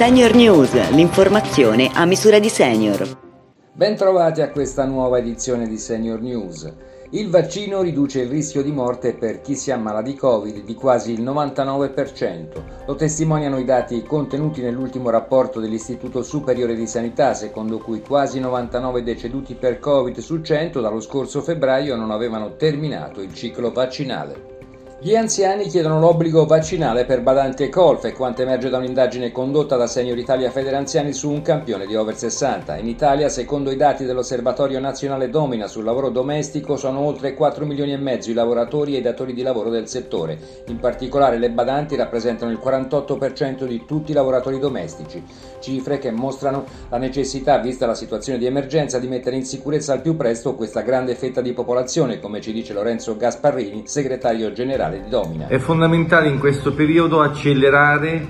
Senior News, l'informazione a misura di senior. Bentrovati a questa nuova edizione di Senior News. Il vaccino riduce il rischio di morte per chi si ammala di Covid di quasi il 99%. Lo testimoniano i dati contenuti nell'ultimo rapporto dell'Istituto Superiore di Sanità, secondo cui quasi 99 deceduti per Covid su 100 dallo scorso febbraio non avevano terminato il ciclo vaccinale. Gli anziani chiedono l'obbligo vaccinale per badanti e colfe, quanto emerge da un'indagine condotta da Senior Italia Federanziani su un campione di over 60. In Italia, secondo i dati dell'Osservatorio Nazionale Domina sul lavoro domestico, sono oltre 4 milioni e mezzo i lavoratori e i datori di lavoro del settore. In particolare le badanti rappresentano il 48% di tutti i lavoratori domestici, cifre che mostrano la necessità, vista la situazione di emergenza, di mettere in sicurezza al più presto questa grande fetta di popolazione, come ci dice Lorenzo Gasparrini, segretario generale di Domina. È fondamentale in questo periodo accelerare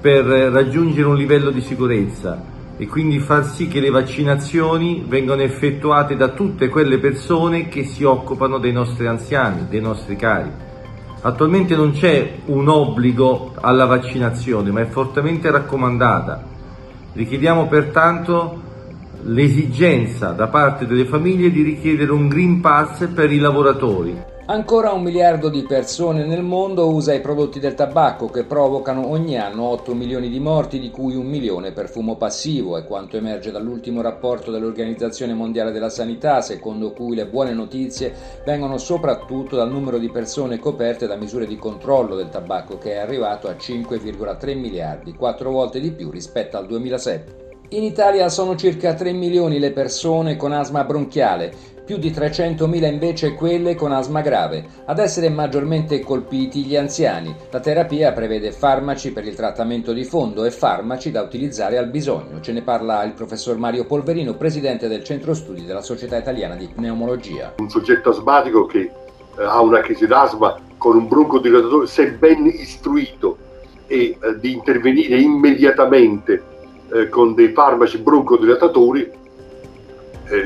per raggiungere un livello di sicurezza e quindi far sì che le vaccinazioni vengano effettuate da tutte quelle persone che si occupano dei nostri anziani, dei nostri cari. Attualmente non c'è un obbligo alla vaccinazione, ma è fortemente raccomandata. Richiediamo pertanto l'esigenza da parte delle famiglie di richiedere un Green Pass per i lavoratori. Ancora un miliardo di persone nel mondo usa i prodotti del tabacco che provocano ogni anno 8 milioni di morti, di cui un milione per fumo passivo, è quanto emerge dall'ultimo rapporto dell'Organizzazione Mondiale della Sanità, secondo cui le buone notizie vengono soprattutto dal numero di persone coperte da misure di controllo del tabacco che è arrivato a 5,3 miliardi, quattro volte di più rispetto al 2007. In Italia sono circa 3 milioni le persone con asma bronchiale, più di 300.000 invece quelle con asma grave. Ad essere maggiormente colpiti gli anziani. La terapia prevede farmaci per il trattamento di fondo e farmaci da utilizzare al bisogno. Ce ne parla il professor Mario Polverino, presidente del centro studi della Società Italiana di Pneumologia. Un soggetto asmatico che eh, ha una crisi d'asma con un broncodilatatore, se ben istruito e eh, di intervenire immediatamente eh, con dei farmaci broncodilatatori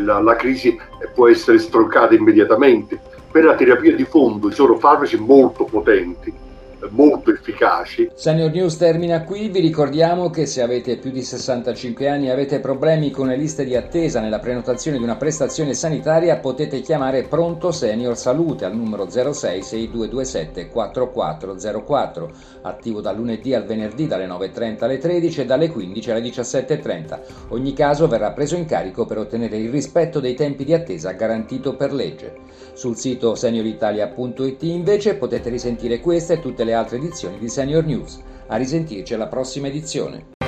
la, la, crisi può essere stroncata immediatamente. Per la terapia di fondo ci sono farmaci molto potenti molto efficaci. Senior News termina qui, vi ricordiamo che se avete più di 65 anni e avete problemi con le liste di attesa nella prenotazione di una prestazione sanitaria potete chiamare Pronto Senior Salute al numero 066227 4404, attivo dal lunedì al venerdì dalle 9.30 alle 13 e dalle 15 alle 17.30. Ogni caso verrà preso in carico per ottenere il rispetto dei tempi di attesa garantito per legge. Sul sito senioritalia.it invece potete risentire queste e tutte le altre edizioni di Senior News. A risentirci alla prossima edizione.